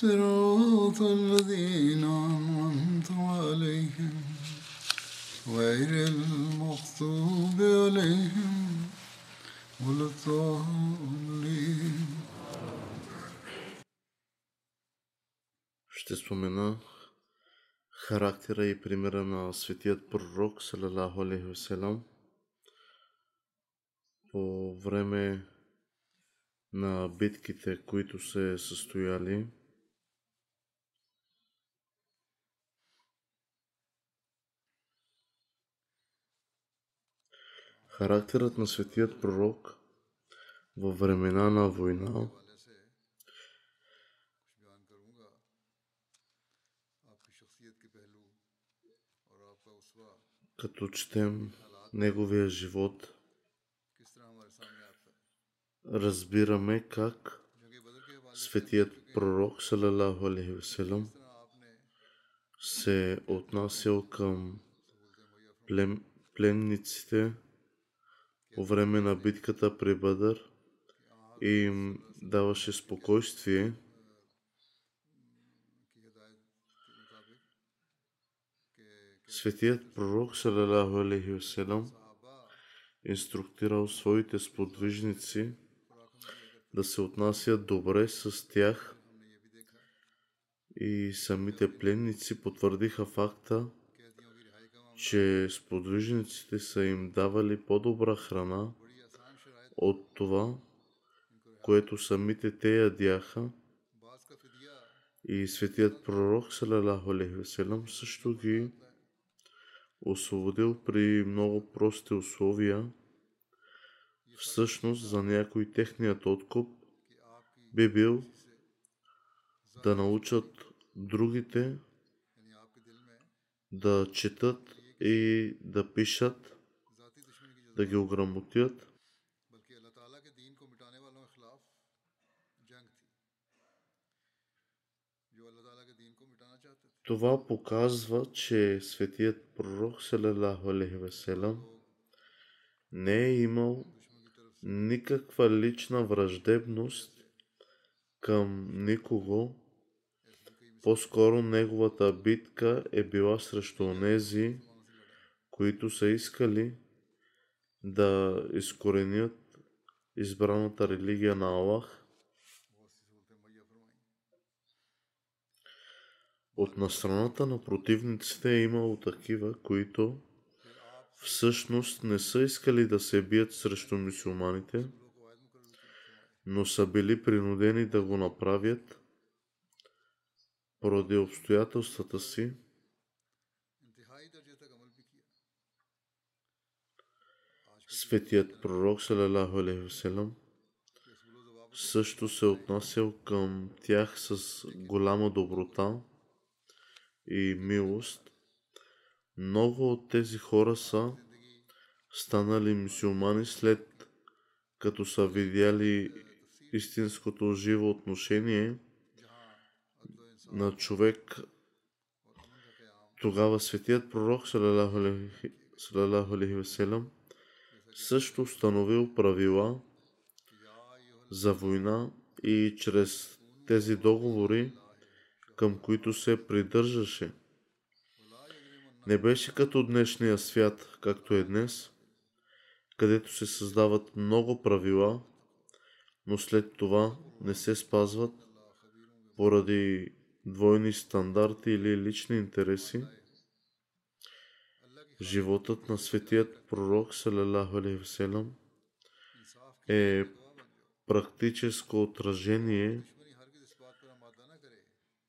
صراط الذين أنعمت عليهم غير المغضوب عليهم ولا الضالين Ще спомена характера и примера на светият пророк, салалаху алейхи васелам, по време на битките, които се състояли. Характерът на светият пророк във времена на война като четем неговия живот, разбираме как светият пророк, салалаху алейхи се отнасял към плем, пленниците по време на битката при Бъдър и им даваше спокойствие. Светият пророк, салалаху алейхи васелам, инструктирал своите сподвижници да се отнасят добре с тях и самите пленници потвърдиха факта, че сподвижниците са им давали по-добра храна от това, което самите те ядяха. И светият пророк, васелам, също ги освободил при много прости условия. Всъщност за някой техният откуп би бил да научат другите да четат и да пишат, да ги ограмотят. Това показва, че светият пророк васелам не е имал никаква лична враждебност към никого. По-скоро неговата битка е била срещу онези, които са искали да изкоренят избраната религия на Аллах. От на страната на противниците е имало такива, които всъщност не са искали да се бият срещу мусулманите, но са били принудени да го направят поради обстоятелствата си. Светият пророк, салалаху алейхи васелам, също се отнасял към тях с голяма доброта и милост. Много от тези хора са станали мусулмани след като са видяли истинското живо отношение на човек. Тогава светият пророк, салалаху алейхи васелам, също установил правила за война и чрез тези договори, към които се придържаше. Не беше като днешния свят, както е днес, където се създават много правила, но след това не се спазват поради двойни стандарти или лични интереси, животът на светият пророк васелам е практическо отражение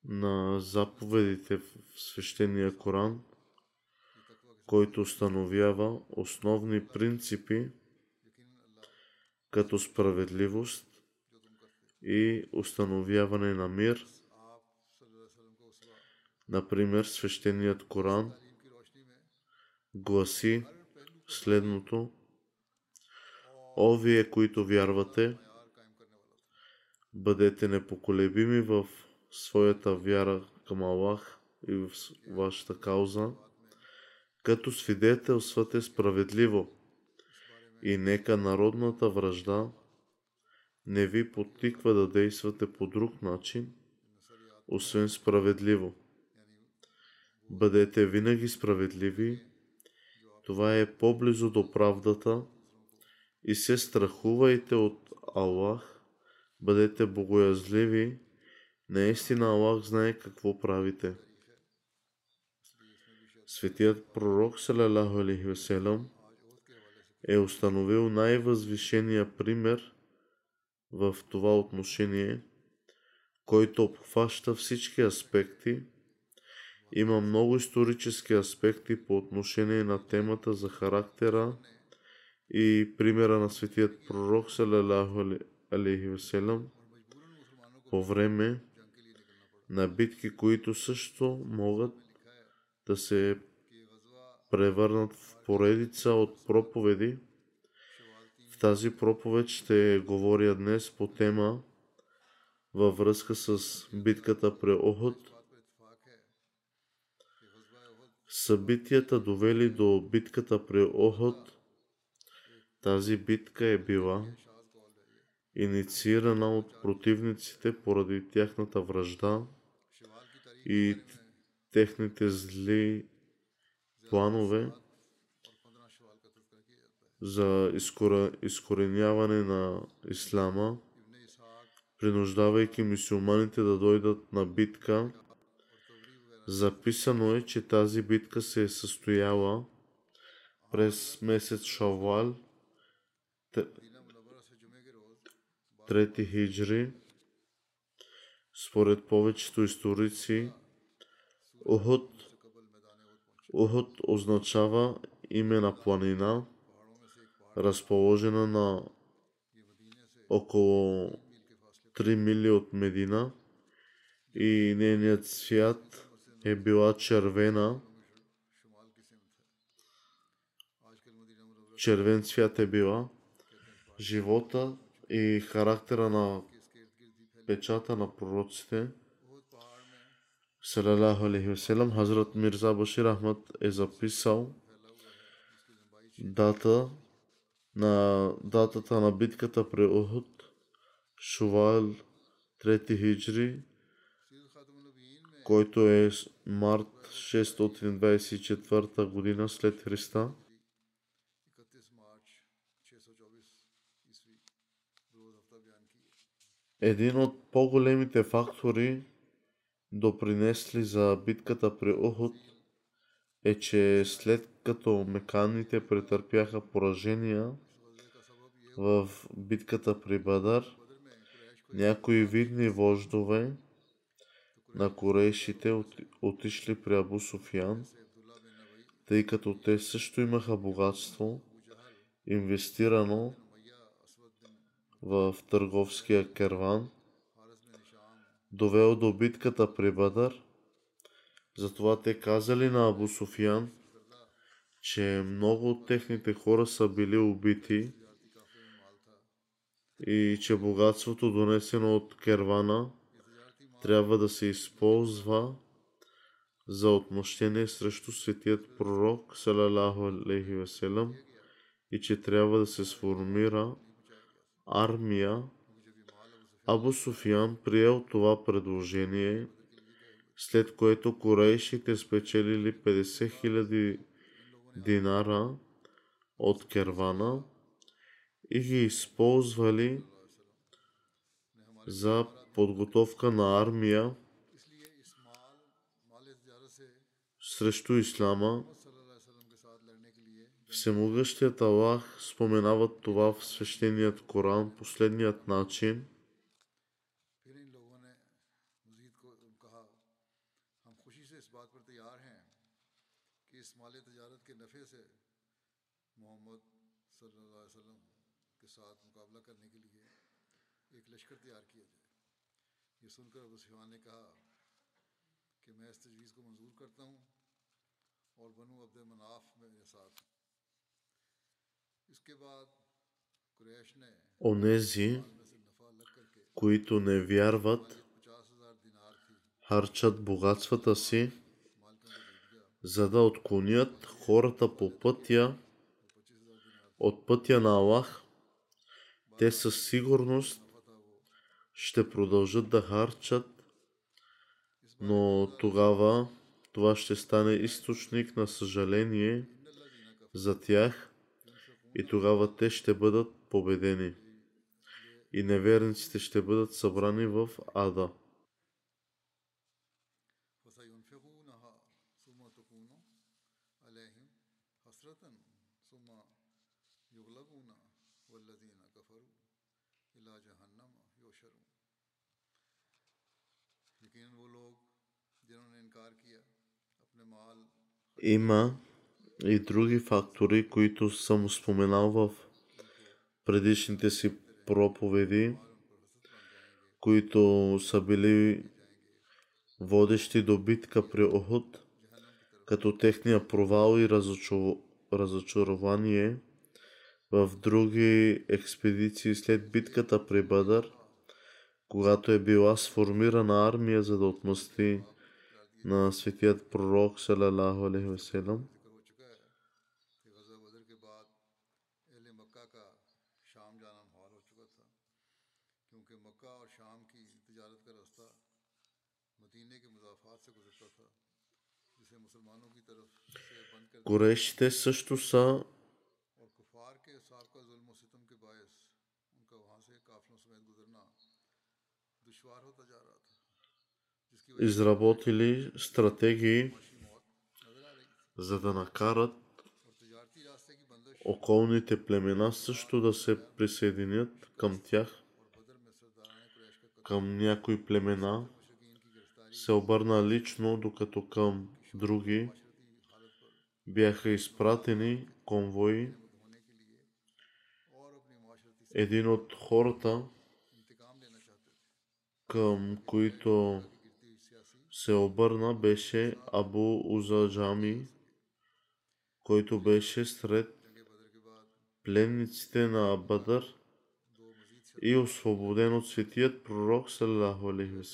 на заповедите в свещения Коран, който установява основни принципи като справедливост и установяване на мир. Например, свещеният Коран гласи следното. О, вие, които вярвате, бъдете непоколебими в своята вяра към Аллах и в вашата кауза, като свидетелствате справедливо и нека народната връжда не ви подтиква да действате по друг начин, освен справедливо. Бъдете винаги справедливи, това е по-близо до правдата и се страхувайте от Аллах, бъдете богоязливи, наистина Аллах знае какво правите. Светият пророк, салалаху алейхи веселам, е установил най-възвишения пример в това отношение, който обхваща всички аспекти. Има много исторически аспекти по отношение на темата за характера и примера на светият пророк салалаху алейхи веселам по време на битки, които също могат да се превърнат в поредица от проповеди. В тази проповед ще говоря днес по тема във връзка с битката при Охот. Събитията довели до битката при Охот. Тази битка е била инициирана от противниците поради тяхната връжда и техните зли планове за изкореняване на ислама, принуждавайки мусулманите да дойдат на битка. Записано е, че тази битка се е състояла през месец Шавал, трети хиджри. Според повечето историци, Ухуд Ухуд означава име на планина, разположена на около 3 мили от Медина и нейният цвят е била червена. Червен цвят е била. Живота и характера на печата на пророците – салалаху алейхи васелам, Хазрат Мирза Башир Ахмад е записал дата на датата на битката при Ухуд, Шувал 3 хиджри, който е март 624 година след Христа. Един от по-големите фактори допринесли за битката при Ухуд е, че след като меканите претърпяха поражения в битката при Бадър, някои видни вождове на корейшите отишли при Абу Суфиян, тъй като те също имаха богатство, инвестирано в търговския керван – довел до битката при Бадър. Затова те казали на Абу Суфиян, че много от техните хора са били убити и че богатството, донесено от кервана, трябва да се използва за отмъщение срещу светият пророк, салалаху алейхи веселам, и че трябва да се сформира армия. Абу Суфиян приел това предложение, след което корейшите спечелили 50 000 динара от кервана и ги използвали за подготовка на армия срещу Ислама. Всемогъщият Аллах споменава това в свещеният Коран последният начин. محمد صلی اللہ علیہ وسلم کے ساتھ مقابلہ کرنے کے لیے Онези, които не вярват, харчат богатствата си, за да отклонят хората по пътя, от пътя на Аллах, те със сигурност ще продължат да харчат, но тогава това ще стане източник на съжаление за тях и тогава те ще бъдат победени. И неверниците ще бъдат събрани в ада. Има и други фактори, които съм споменал в предишните си проповеди, които са били водещи до битка при Охот, като техния провал и разочарование в други експедиции след битката при Бадър, когато е била сформирана армия за да отмъсти на светият пророк салалаху алейхи васелам. Корешите също са изработили стратегии, за да накарат околните племена също да се присъединят към тях. Към някои племена се обърна лично, докато към други бяха изпратени конвои. Един от хората, към които се обърна, беше Абу Узаджами, който беше сред пленниците на Бадър и освободен от светият пророк, саллаху алейхи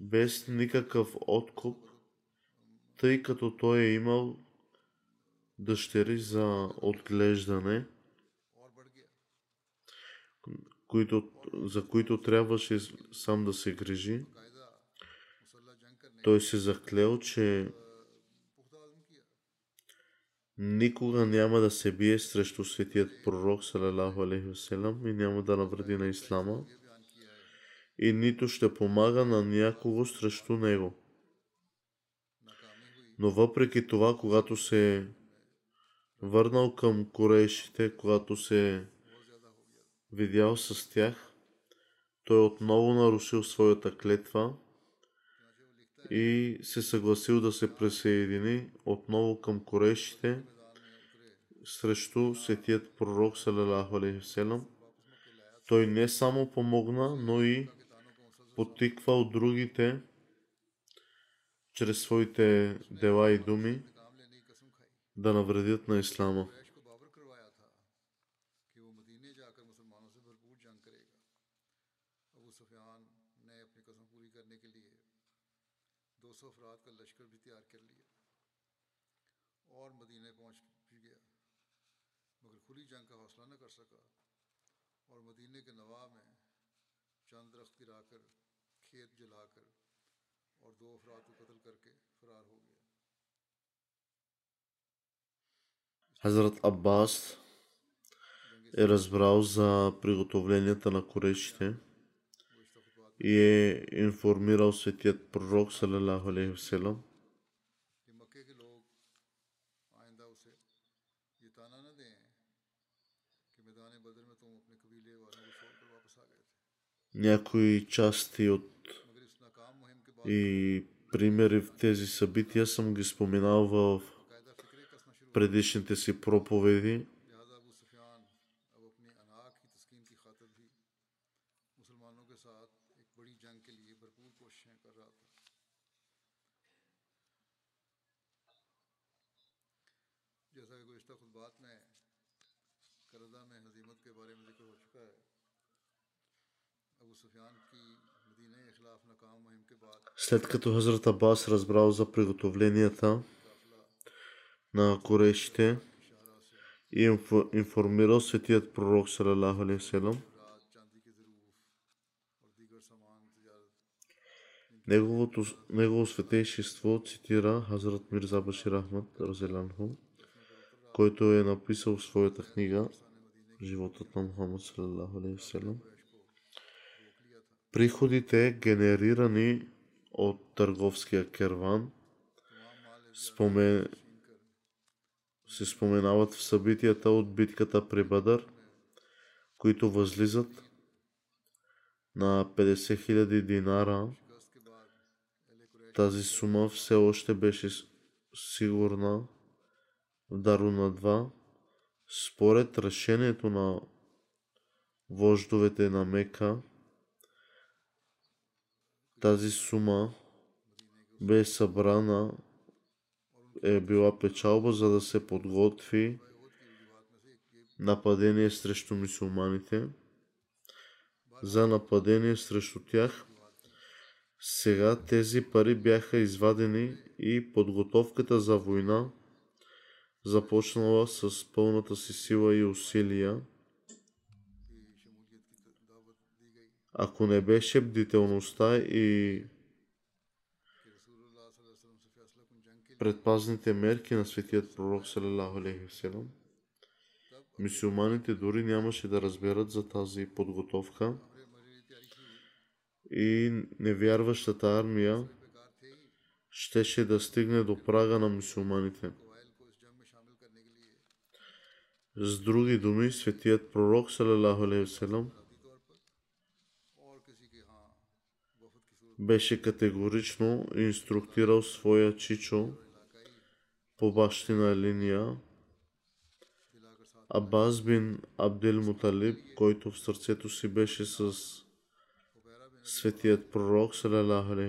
без никакъв откуп, тъй като той е имал дъщери за отглеждане, които, за които трябваше сам да се грижи. Той се заклел, че никога няма да се бие срещу светият пророк, салалаху алейхи васелам, и няма да навреди на ислама, и нито ще помага на някого срещу него. Но въпреки това, когато се е върнал към корейшите, когато се е видял с тях, той отново нарушил своята клетва – и се съгласил да се присъедини отново към корешите срещу сетият пророк Салалаху Алейхиселам. Той не само помогна, но и потиквал другите чрез своите дела и думи да навредят на Ислама. Хазрат Аббас е разбрал за приготовленията на корешите и е информирал светият пророк салалаху алейхи някои части от и примери в тези събития съм ги споменал в предишните си проповеди. След като Хазрат Абас разбрал за приготовленията на корейшите и информирал светият пророк Салалаху Алейхиселам, Неговото, негово светейшество цитира Хазрат Мирза Башир Ахмад Разелянху, който е написал в своята книга Животът на Мухаммад Салалаху Алейхиселам. Приходите, генерирани от търговския керван, спомен... се споменават в събитията от битката при Бадър, които възлизат на 50 000 динара. Тази сума все още беше сигурна в Даруна 2. Според решението на вождовете на Мека, тази сума бе събрана е била печалба, за да се подготви нападение срещу мусулманите. За нападение срещу тях. Сега тези пари бяха извадени и подготовката за война започнала с пълната си сила и усилия. Ако не беше бдителността и предпазните мерки на светият пророк салалаху мусулманите дори нямаше да разберат за тази подготовка и невярващата армия щеше да стигне до прага на мусулманите. С други думи, светият пророк салалаху алейхи беше категорично инструктирал своя чичо по бащина линия. Абаз бин Абдел Муталиб, който в сърцето си беше с светият пророк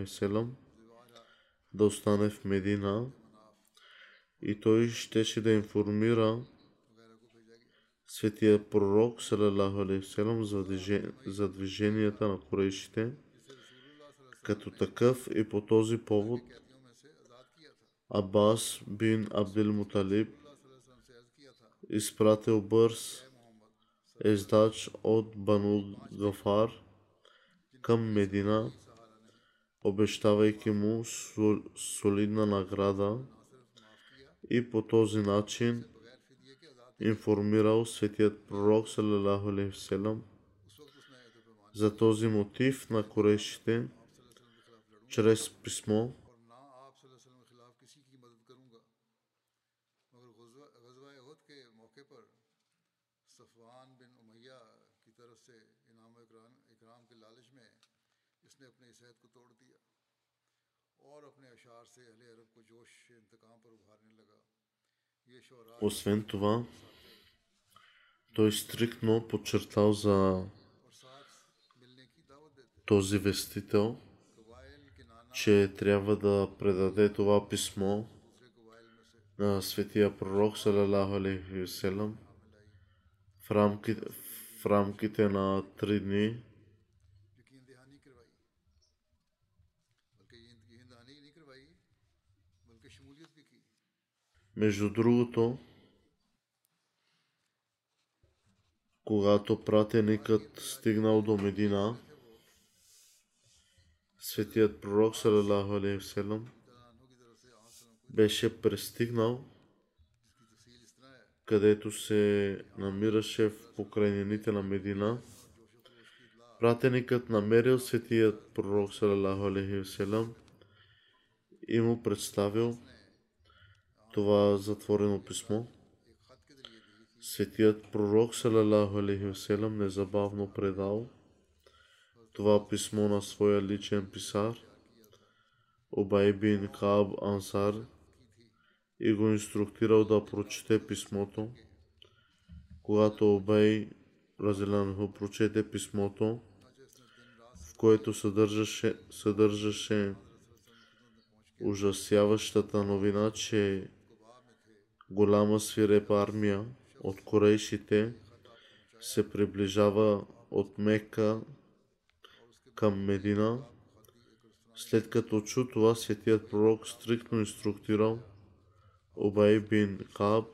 вселам, да остане в Медина. И той щеше да информира светия пророк движение, за движенията на корейшите като такъв и по този повод Абас бин Абдел Муталиб изпратил бърз ездач от Бану Гафар към Медина, обещавайки му сол- солидна награда и по този начин информирал светият пророк салалаху за този мотив на корешите чрез писмо. Освен това, той стриктно подчертал за този вестител – че трябва да предаде това писмо на светия пророк, салалаху алейхи вселам, в рамките, в рамките на три дни. Между другото, когато пратеникът стигнал до Медина, светият пророк салалаху алейхи вселам беше пристигнал където се намираше в покрайнините на Медина. Пратеникът намерил светият пророк салалаху алейхи вселам и му представил това затворено писмо. Светият пророк салалаху алейхи вселам незабавно предал това писмо на своя личен писар Обай бин Каб Ансар и го инструктирал да прочете писмото. Когато Обай Разиланху прочете писмото, в което съдържаше, съдържаше ужасяващата новина, че голяма свирепа армия от корейшите се приближава от Мека към Медина. След като чу това, светият пророк стриктно инструктирал Обай бин Каб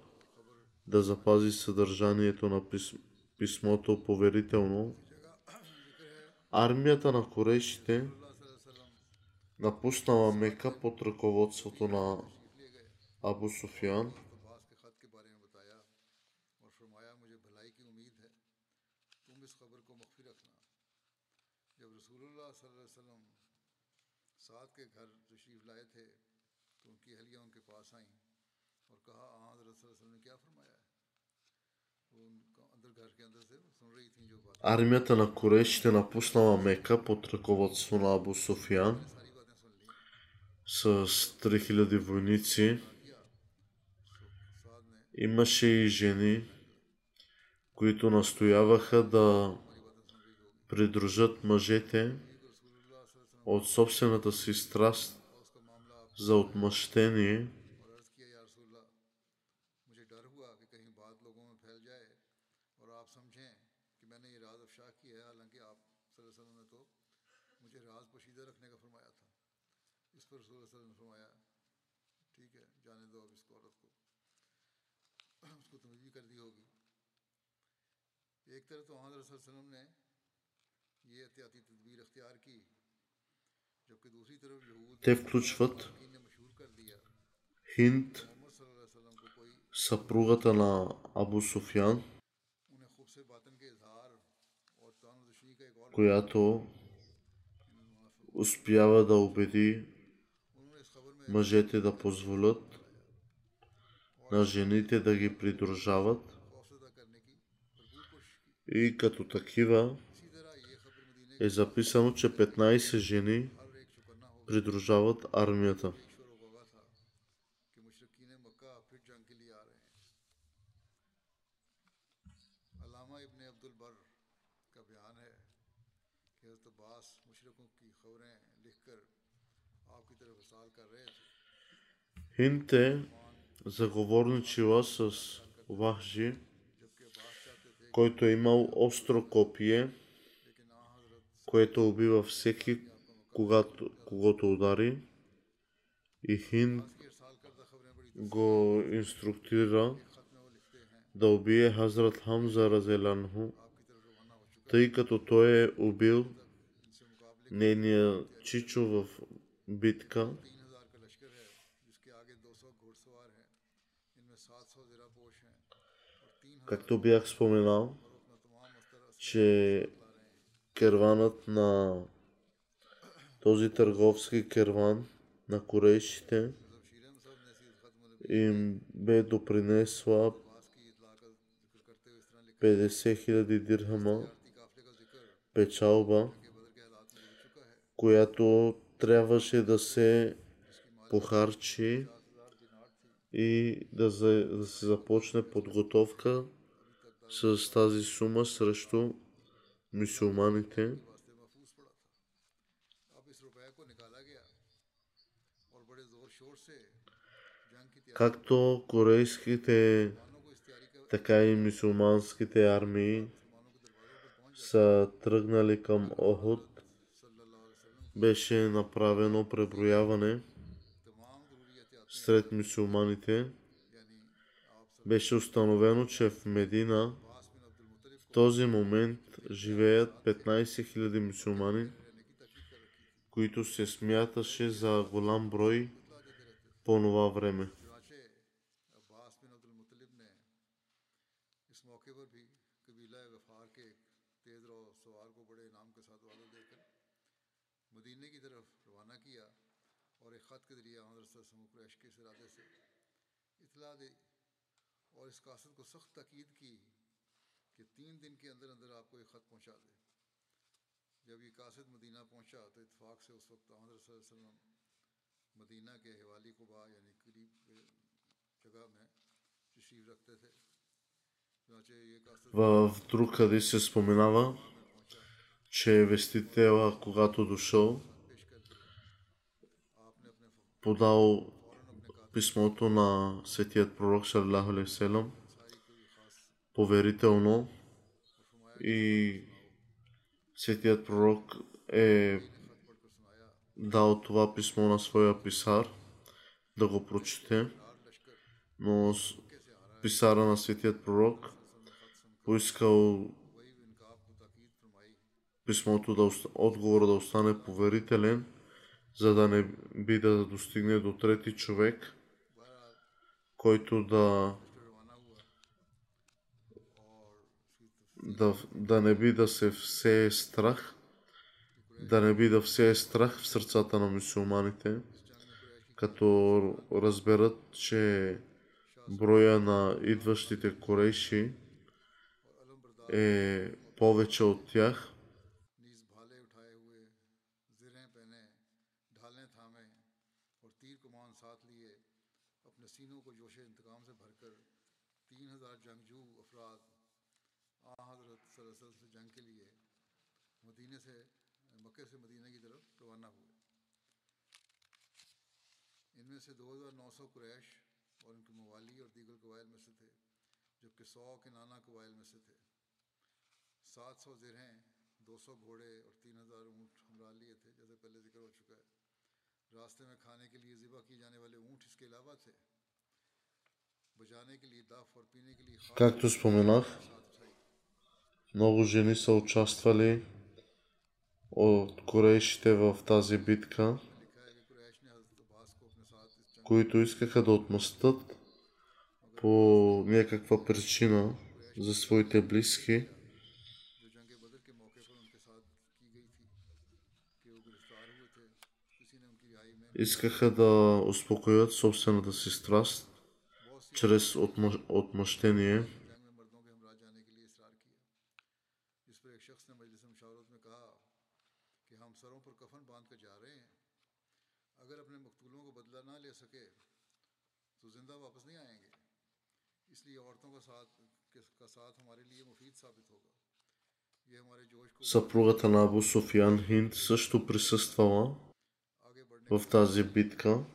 да запази съдържанието на писмото поверително. Армията на корейшите напуснала Мека под ръководството на Абу Суфиан. Армията на Корешите напуснала Мека под ръководство на Абу Софиян с 3000 войници. Имаше и жени, които настояваха да придружат мъжете от собствената си страст за отмъщение – Те включват Хинд, съпругата на Абу Суфян, която успява да убеди мъжете да позволят на жените да ги придружават и като такива е записано, че 15 жени придружават армията. Хинт е заговорничила с Вахжи, който е имал остро копие, което убива всеки, когато, когато удари. И Хин го инструктира да убие Хазрат Хамза Разеланху, тъй като той е убил нейния чичо в битка. Както бях споменал, че керванът на този търговски керван на корейшите им бе допринесла 50 000 дирхама печалба, която трябваше да се похарчи и да, за, да се започне подготовка с тази сума срещу мусулманите. Както корейските, така и мусулманските армии са тръгнали към Охот, беше направено преброяване сред мусулманите беше установено, че в Медина в този момент живеят 15 000 мусулмани, които се смяташе за голям брой по това време. اطلاع دی اور اس قاصد کو سخت تاکید کی کہ تین دن کے اندر اندر آپ کو ایک خط پہنچا دے جب یہ قاصد مدینہ پہنچا تو اتفاق سے اس وقت حضرت صلی اللہ علیہ وسلم مدینہ کے حوالی قبا یعنی قریب جگہ میں تشریف رکھتے تھے В друг хадис се споменава, че вестителя, когато дошъл, подал писмото на светият пророк Шалалаху Алейхиселам поверително. И светият пророк е дал това писмо на своя писар да го прочете, но писара на светият пророк поискал писмото да оста... отговор да остане поверителен, за да не би да достигне до трети човек – който да да, да не би да се все страх, да не би да все страх в сърцата на мусулманите, като разберат, че броя на идващите корейши е повече от тях – صلی اللہ علیہ وسلم سے جنگ کے لیے سے سے مدینہ کی طرف روانہ ہوئے۔ ان میں سے دو ہزار نو سو قریش اور ان کے موالی اور دیگر قبائل میں سے تھے جو کہ سو کے نانا قبائل میں سے تھے۔ سات سو زرہیں دو سو گھوڑے اور تین ہزار اونٹ ہمراہ لیے تھے جیسے پہلے ذکر ہو چکا ہے۔ راستے میں کھانے کے لیے ذبح کیے جانے والے اونٹ اس کے علاوہ تھے۔ بجانے کے لیے داف اور پینے کے لیے Много жени са участвали от корейшите в тази битка, които искаха да отмъстат по някаква причина за своите близки. Искаха да успокоят собствената си страст чрез отмъ... отмъщение. Съпругата на Абу Софиян Хинд също присъствала в тази битка.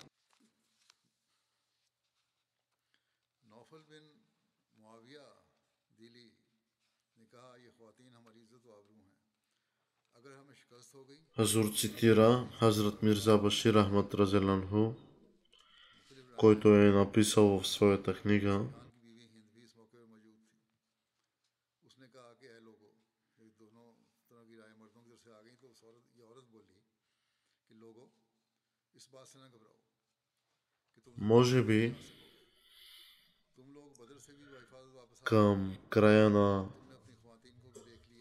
Азур цитира Хазрат Мирза Башир Ахмад Разеланху, който е написал в своята книга – Може би към края на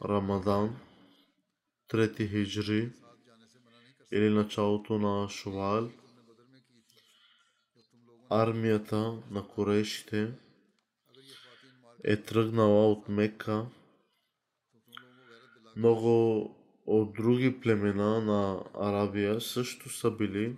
Рамадан, трети хиджри или началото на Шувал, армията на корейшите е тръгнала от Мека. Много от други племена на Арабия също са били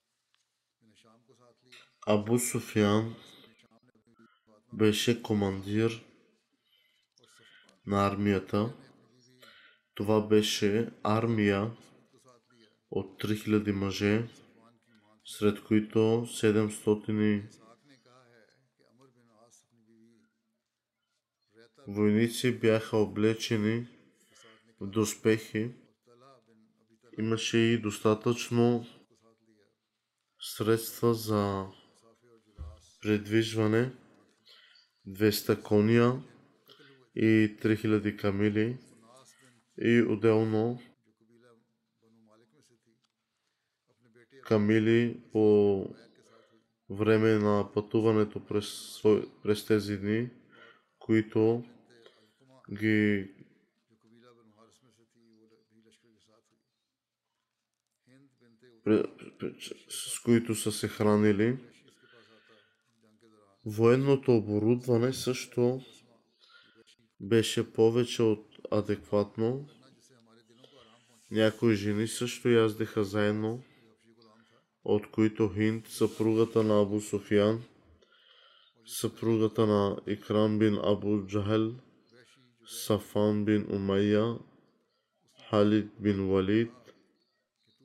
Абу Sufyan беше командир на армията. Това беше армия от 3000 мъже, сред които 700 войници бяха облечени в доспехи. Имаше и достатъчно средства за предвижване, 200 коня и 3000 камили. И отделно камили по време на пътуването през, през тези дни, които ги с които са се хранили. Военното оборудване също беше повече от адекватно. Някои жени също яздеха заедно, от които Хинд, съпругата на Абу Софиян, съпругата на Икрам бин Абу Джахел, Сафан бин Умайя, Халид бин Валид,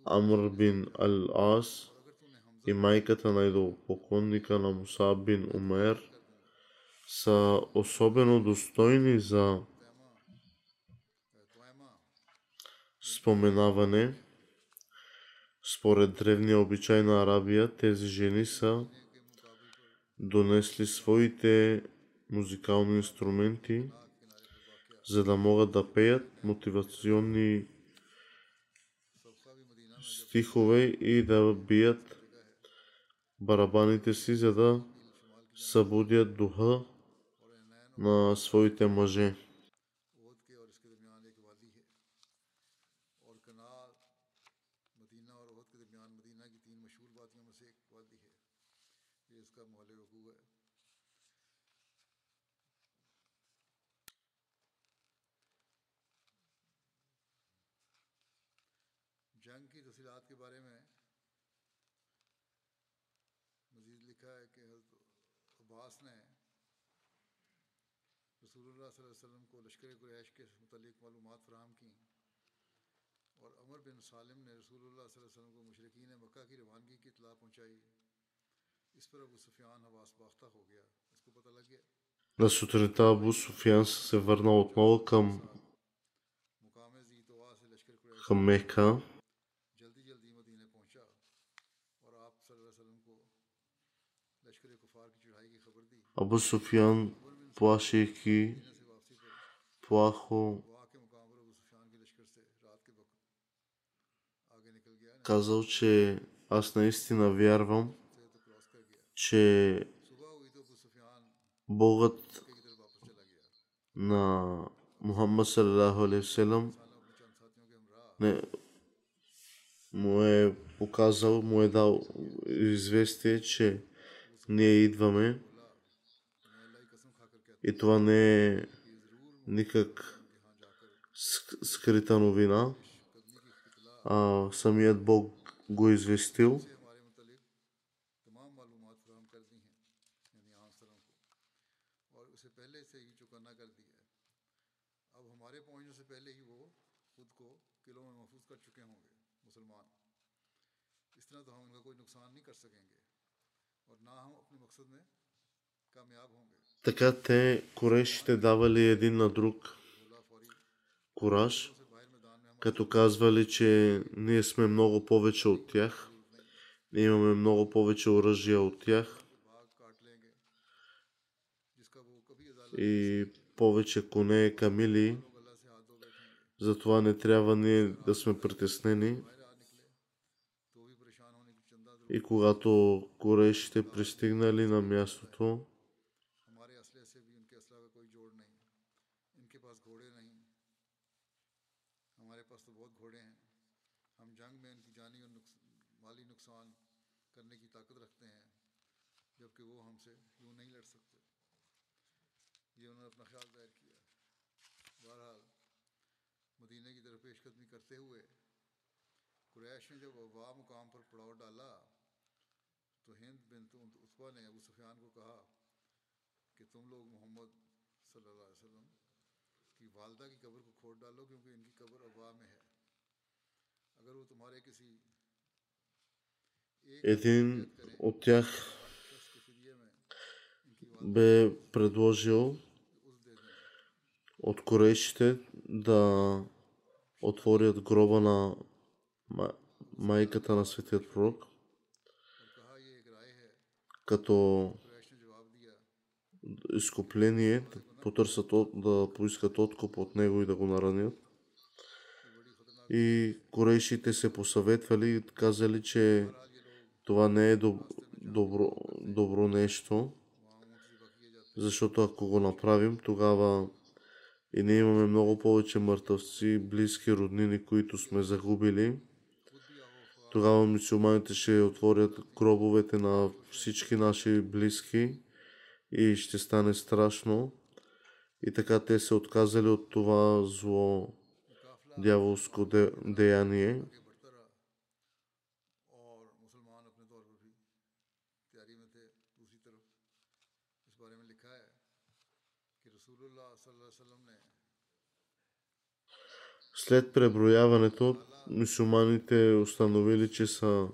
Амр бин Ал-Ас и майката на идолопоклонника на Муса бин Умер са особено достойни за споменаване. Според древния обичай на Арабия, тези жени са донесли своите музикални инструменти, за да могат да пеят мотивационни стихове и да бият барабаните си, за да събудят духа на своите мъже. عباس نے رسول اللہ صلی اللہ علیہ وسلم کو لشکر قریش کے متعلق معلومات فراہم کیں اور عمر بن سالم نے رسول اللہ صلی اللہ علیہ وسلم کو مشرقین مکہ کی روانگی کی اطلاع پہنچائی۔ اس پر ابو سفیان حواس باختہ ہو گیا۔ اس کو پتہ لگ گیا۔ На сутринта Абу Суфиян се върна отново към, към Мека. Абу Суфиян, плашейки плахо, казал, че аз наистина вярвам, че Богът на Мухаммад саллаху алейхи не, му е показал, му е дал известие, че ние идваме И това не е никак скрита новина. А, самият Бог го известил. کر سکیں گے اور نہ ہم اپنے مقصد میں کامیاب ہوں Така те, корешите, давали един на друг кораж, като казвали, че ние сме много повече от тях, ние имаме много повече оръжия от тях и повече коне, камили, затова не трябва ние да сме притеснени. И когато корешите пристигнали на мястото, اپنا خیال ظاہر کیا بہرحال مدینہ کی طرف پیش قدمی کرتے ہوئے قریش نے جب وبا مقام پر پڑاؤ ڈالا تو ہند بنت نے ابو سفیان کو کہا کہ تم لوگ محمد صلی اللہ علیہ وسلم کی والدہ کی قبر کو ڈالو کیونکہ ان کی قبر ابا میں ہے۔ اگر وہ تمہارے کسی Един от тях бе предложил от корейшите да отворят гроба на майката на светият пророк, като изкупление, потърсят, да поискат откуп от него и да го наранят. И корейшите се посъветвали и казали, че това не е добро, добро, добро нещо, защото ако го направим, тогава и ние имаме много повече мъртъвци, близки роднини, които сме загубили. Тогава мусулманите ще отворят гробовете на всички наши близки и ще стане страшно. И така те се отказали от това зло дяволско де- деяние. След преброяването, мусулманите установили, че са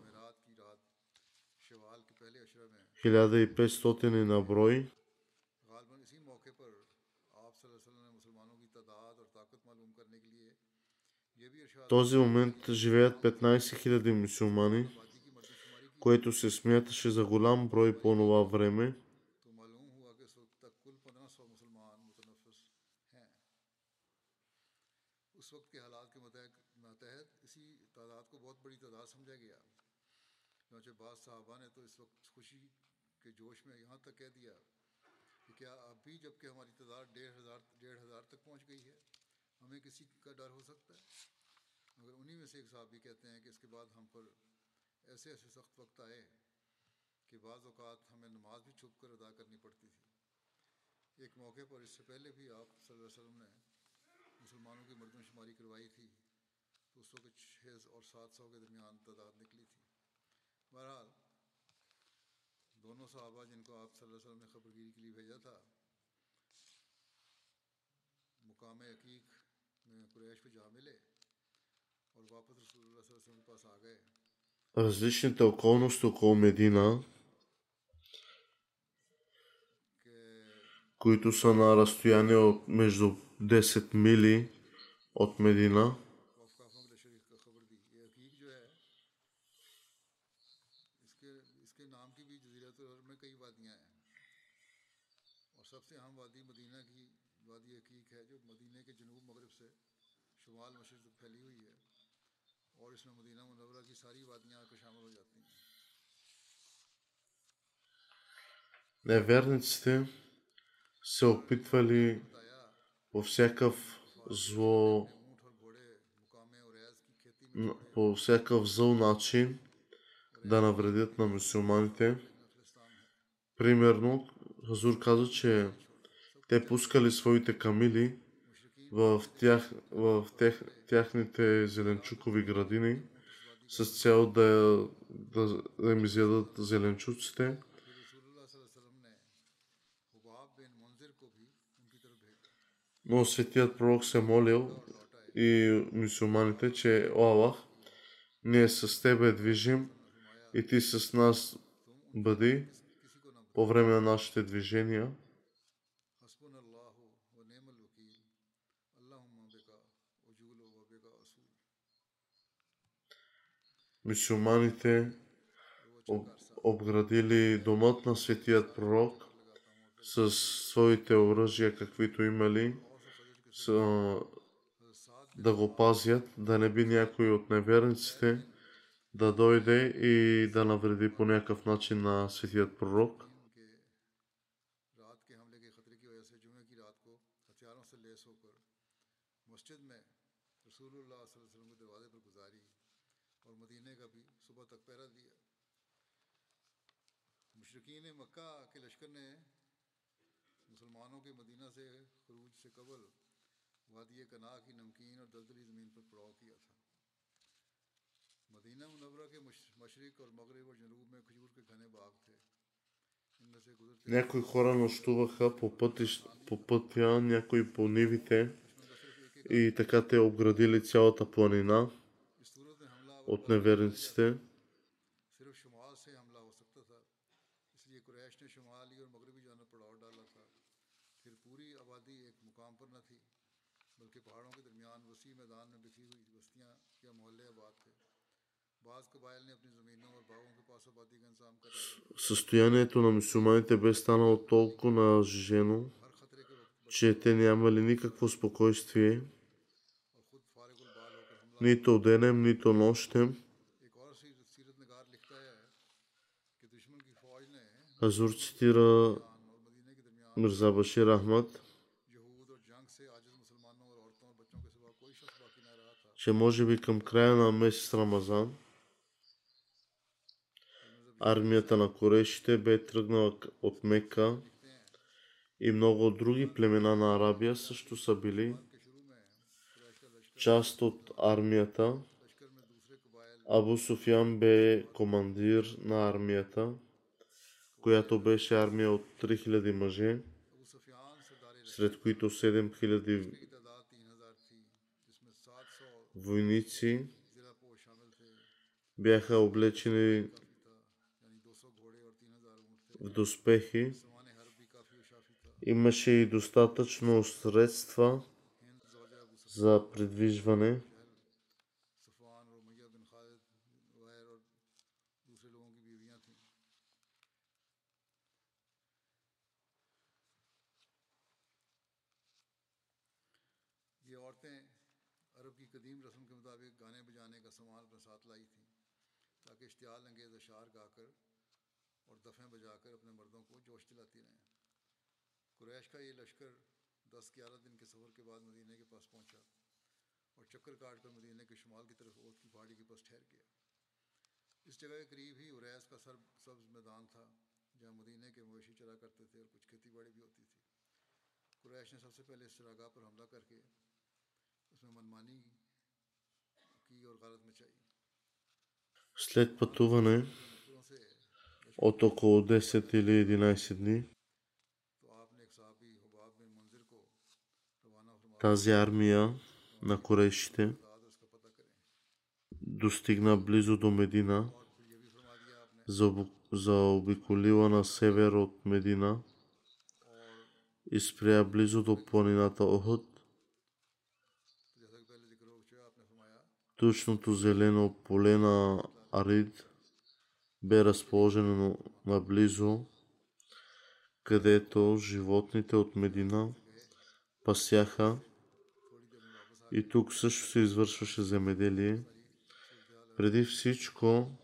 1500 на брой. В този момент живеят 15 000 мусулмани, което се смяташе за голям брой по това време. اس وقت کے حالات کے ماتحت اسی تعداد کو بہت بڑی تعداد سمجھا گیا۔ چنانچہ بعض صحابہ نے تو اس وقت خوشی کے جوش میں یہاں تک کہہ دیا کہ کیا اب بھی جبکہ ہماری تعداد ڈیڑھ ہزار ڈیڑھ ہزار تک پہنچ گئی ہے، ہمیں کسی کا ڈر ہو سکتا ہے؟ مگر انہی میں سے ایک صاحب بھی کہتے ہیں کہ اس کے بعد ہم پر ایسے ایسے سخت وقت آئے کہ بعض اوقات ہمیں نماز بھی چھپ کر ادا کرنی پڑتی تھی۔ ایک موقع پر اس سے پہلے بھی آپ صلی اللہ علیہ وسلم نے مسلمانوں کی مردم شماری کروائی تھی تو اس وقت چھ اور سات سو کے درمیان تعداد نکلی تھی۔ بہرحال دونوں صحابہ جن کو آپ صلی اللہ علیہ وسلم نے خبر گیری کے لیے بھیجا تھا مقام عقیق میں قریش کو جا ملے اور واپس رسول اللہ صلی اللہ علیہ وسلم کے پاس آ گئے۔ رزشن تو کون различните околности около Медина, които са на разстояние от между 10 мили от Медина. Неверниците се опитвали по всякакъв зло, по всякакъв зъл начин да навредят на мусулманите. Примерно, Хазур каза, че те пускали своите камили в, тях, в тях, тяхните зеленчукови градини с цел да, да, да им изядат зеленчуците Но светият пророк се е молил и мусулманите, че О Аллах, ние с Тебе движим и Ти с нас бъди по време на нашите движения. Мусулманите об, обградили домът на светият пророк с своите оръжия, каквито имали са, да го пазят, да не би някой от неверниците да дойде и да навреди по някакъв начин на светият пророк. مکہ کے لشکر نے مسلمانوں کے مدینہ سے خروج سے قبل وادی کنا کی نمکین اور دلدلی زمین پر پڑاؤ کیا تھا مدینہ منورہ کے مشرق اور مغرب اور جنوب میں کھجور کے گھنے باغ تھے Някои хора нощуваха по, пътищ, по пътя, някои по нивите и така те обградили цялата планина от неверниците. وسیع میدان میں بکھری ہوئی بستیاں یا محلے آباد تھے بعض قبائل نے اپنی زمینوں اور باغوں کے پاس آبادی کا انتظام کر Състоянието на мусулманите бе станало толкова нажено, че те нямали никакво спокойствие, нито денем, нито нощем. Азур цитира Мирза Башир Ахмад, че може би към края на месец Рамазан армията на корешите бе тръгнала от Мека и много други племена на Арабия също са били част от армията. Абу Софян бе командир на армията, която беше армия от 3000 мъже, сред които 7000 войници бяха облечени в доспехи. Имаше и достатъчно средства за придвижване. عورتیں عرب کی قدیم رسم کے مطابق گانے بجانے کا سامان اپنے ساتھ لائی تھیں تاکہ اشتعال انگیز اشعار گا کر اور دفعیں بجا کر اپنے مردوں کو جوش دلاتی رہیں۔ قریش کا یہ لشکر دس گیارہ دن کے سفر کے بعد مدینہ کے پاس پہنچا اور چکر کاٹ کر مدینہ کے شمال کی طرف اوت کی پہاڑی کے پاس ٹھہر گیا۔ اس جگہ کے قریب ہی عریض کا سر سبز میدان تھا، جہاں مدینہ کے مویشی چلا کرتے تھے اور کچھ کھیتی باڑی بھی ہوتی تھی۔ قریش نے سب سے پہلے اس چراگاہ پر حملہ کر کے След пътуване от около 10 или 11 дни, тази армия на корейшите достигна близо до Медина, заобиколила на север от Медина и спря близо до планината Охот. Тучното зелено поле на Арид бе разположено наблизо, където животните от Медина пасяха и тук също се извършваше земеделие. Преди всичко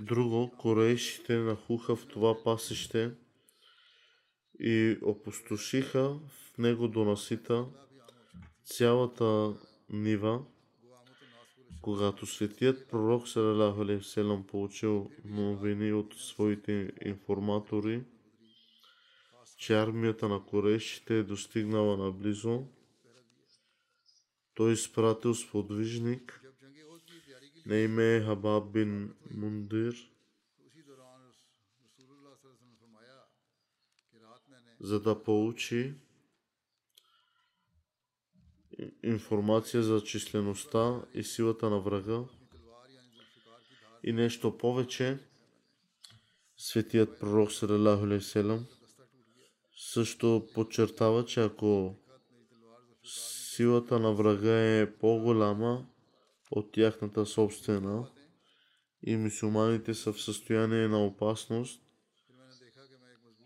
друго, корейшите нахуха в това пасище и опустошиха в него до насита цялата нива, когато светият пророк Салалаху получил новини от своите информатори, че армията на корешите е достигнала наблизо, той е изпратил сподвижник на име Хабаб бин Мундир, за да получи информация за числеността и силата на врага. И нещо повече, светият пророк Салалаху Селам също подчертава, че ако силата на врага е по-голяма от тяхната собствена и мусулманите са в състояние на опасност,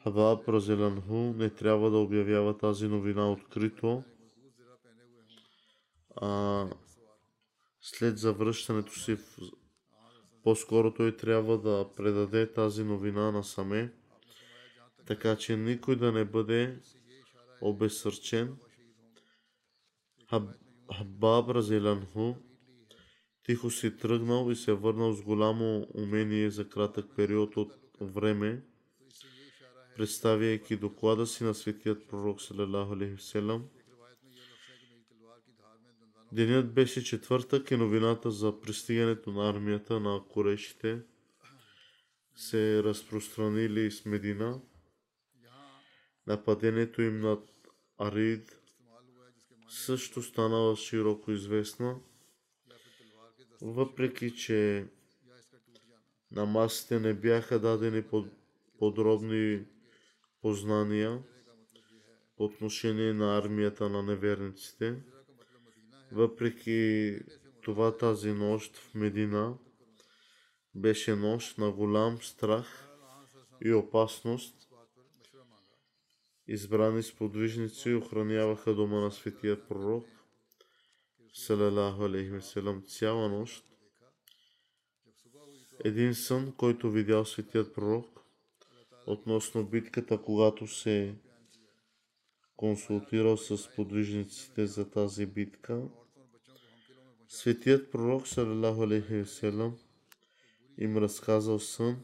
Хабаб Разеланху не трябва да обявява тази новина открито, а след завръщането си в... по-скоро той трябва да предаде тази новина насаме, така че никой да не бъде обесърчен. Хаб... Хабаб Разеланху тихо си тръгнал и се върнал с голямо умение за кратък период от време, представяйки доклада си на светият пророк Салалаху алейхи Денят беше четвъртък и новината за пристигането на армията на корешите се разпространили с Медина. Нападението им над Арид също стана широко известно, въпреки че на масите не бяха дадени подробни познания по отношение на армията на неверниците. Въпреки Затова тази нощ в Медина беше нощ на голям страх и опасност. Избрани сподвижници охраняваха дома на светия пророк, салалаху алейхи цяла нощ. Един сън, който видял светият пророк относно битката, когато се консултирал с подвижниците за тази битка. Светият пророк, салалаху алейхи веселам, им разказал сън,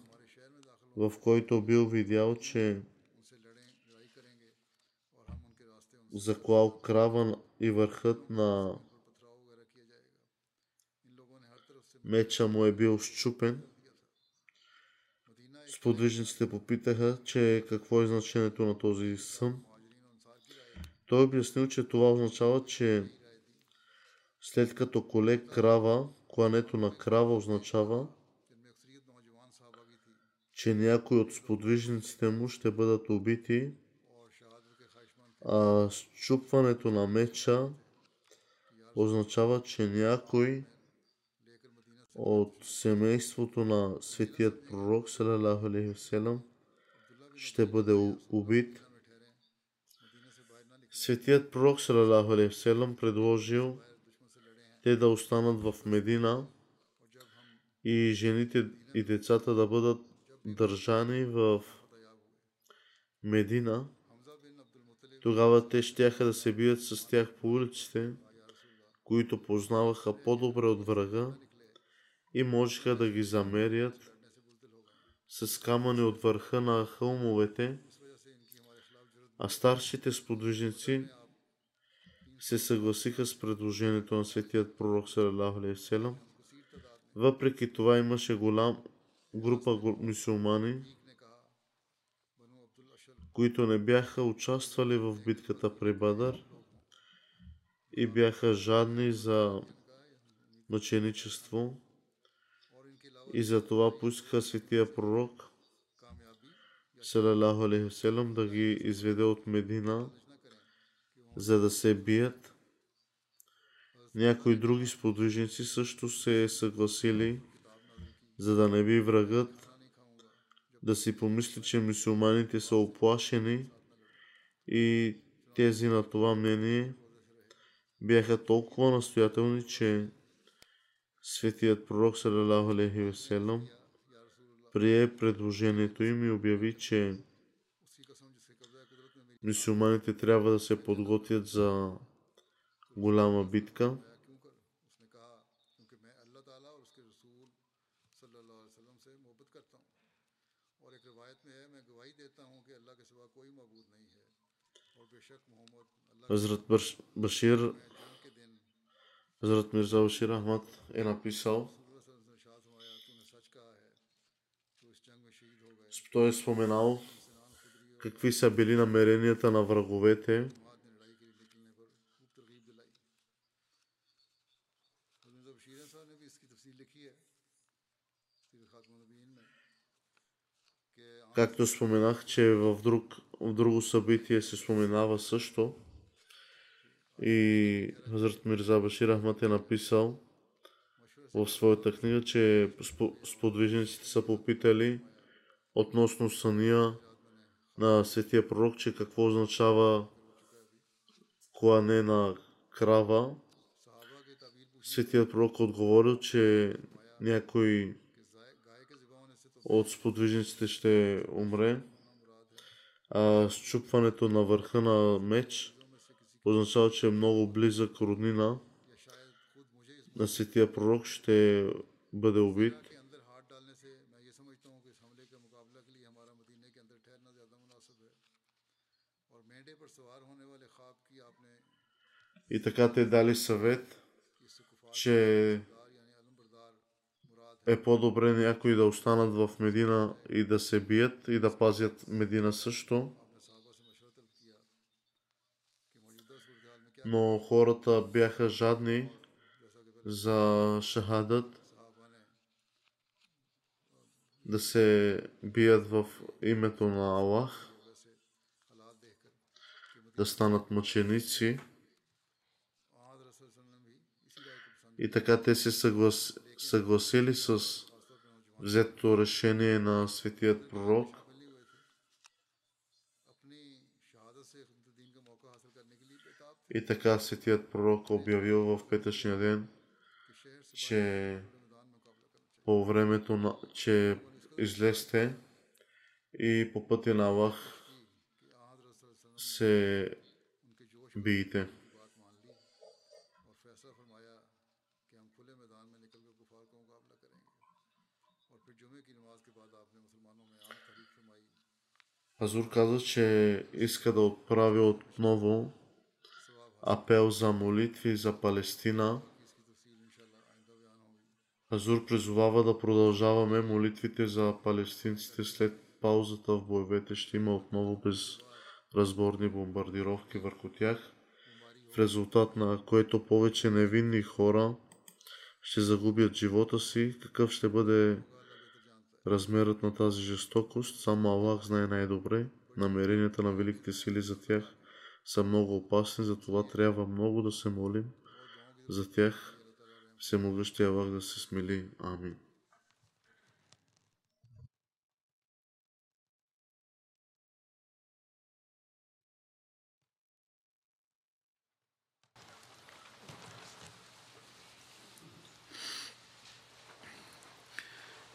в който бил видял, че заклал крава и върхът на меча му е бил щупен. Сподвижниците попитаха, че какво е значението на този сън. Той обяснил, че това означава, че след като коле крава, клането на крава означава, че някои от сподвижниците му ще бъдат убити, а счупването на меча означава, че някой от семейството на светият пророк, салалаху ще бъде убит. Светият пророк, салалаху алейхи предложил те да останат в Медина и жените и децата да бъдат държани в Медина. Тогава те щяха да се бият с тях по улиците, които познаваха по-добре от врага и можеха да ги замерят с камъни от върха на хълмовете, а старшите сподвижници се съгласиха с предложението на светият пророк Салалаху Въпреки това имаше голям група мусулмани, които не бяха участвали в битката при Бадър и бяха жадни за мъченичество. И за това поискаха светия пророк салалаху алейхи да ги изведе от Медина, за да се бият. Някои други сподвижници също се съгласили, за да не би врагът да си помисли, че мусулманите са оплашени и тези на това мнение бяха толкова настоятелни, че Светият пророк салалаху алейхи прие предложението им и обяви, че мусулманите трябва да се подготвят за голяма битка. Хазрат Башир Хазрат Мирза Башир Ахмад е написал, той е споменал какви са били намеренията на враговете. Както споменах, че в, друг, в друго събитие се споменава също, и Хазрат Мирза Башир Ахмат е написал в своята книга, че сподвижниците са попитали относно съния на светия пророк, че какво означава клане на крава. Светият пророк отговорил, че някой от сподвижниците ще умре. А счупването на върха на меч означава, че е много близък роднина на светия пророк ще бъде убит. И така те дали съвет, че е по-добре някои да останат в Медина и да се бият и да пазят Медина също. но хората бяха жадни за шахадът, да се бият в името на Аллах, да станат мъченици. И така те се съглас... съгласили с взето решение на светият пророк. И така светият пророк обявил в петъчния ден, че по времето на... че излезте и по пътя на Аллах се биете. Азур каза, че иска да отправи отново апел за молитви за Палестина. Азур призовава да продължаваме молитвите за палестинците след паузата в боевете. Ще има отново безразборни бомбардировки върху тях, в резултат на което повече невинни хора ще загубят живота си. Какъв ще бъде размерът на тази жестокост, само Аллах знае най-добре. Намеренията на великите сили за тях са много опасни, затова трябва много да се молим за тях. Всемогъщия Аллах да се смили. Амин.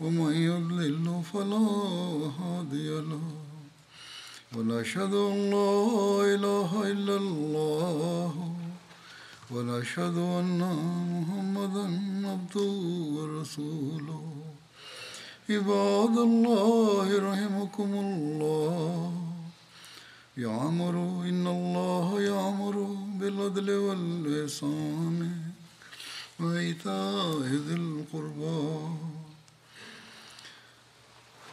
ومن يضلل فلا هادي له. ونشهد أن لا إله إلا الله. ونشهد أن محمدا عبده ورسوله. عباد الله رحمكم الله. يعمر إن الله يعمر بالعدل والإحسان. وإيتاء ذي القربى.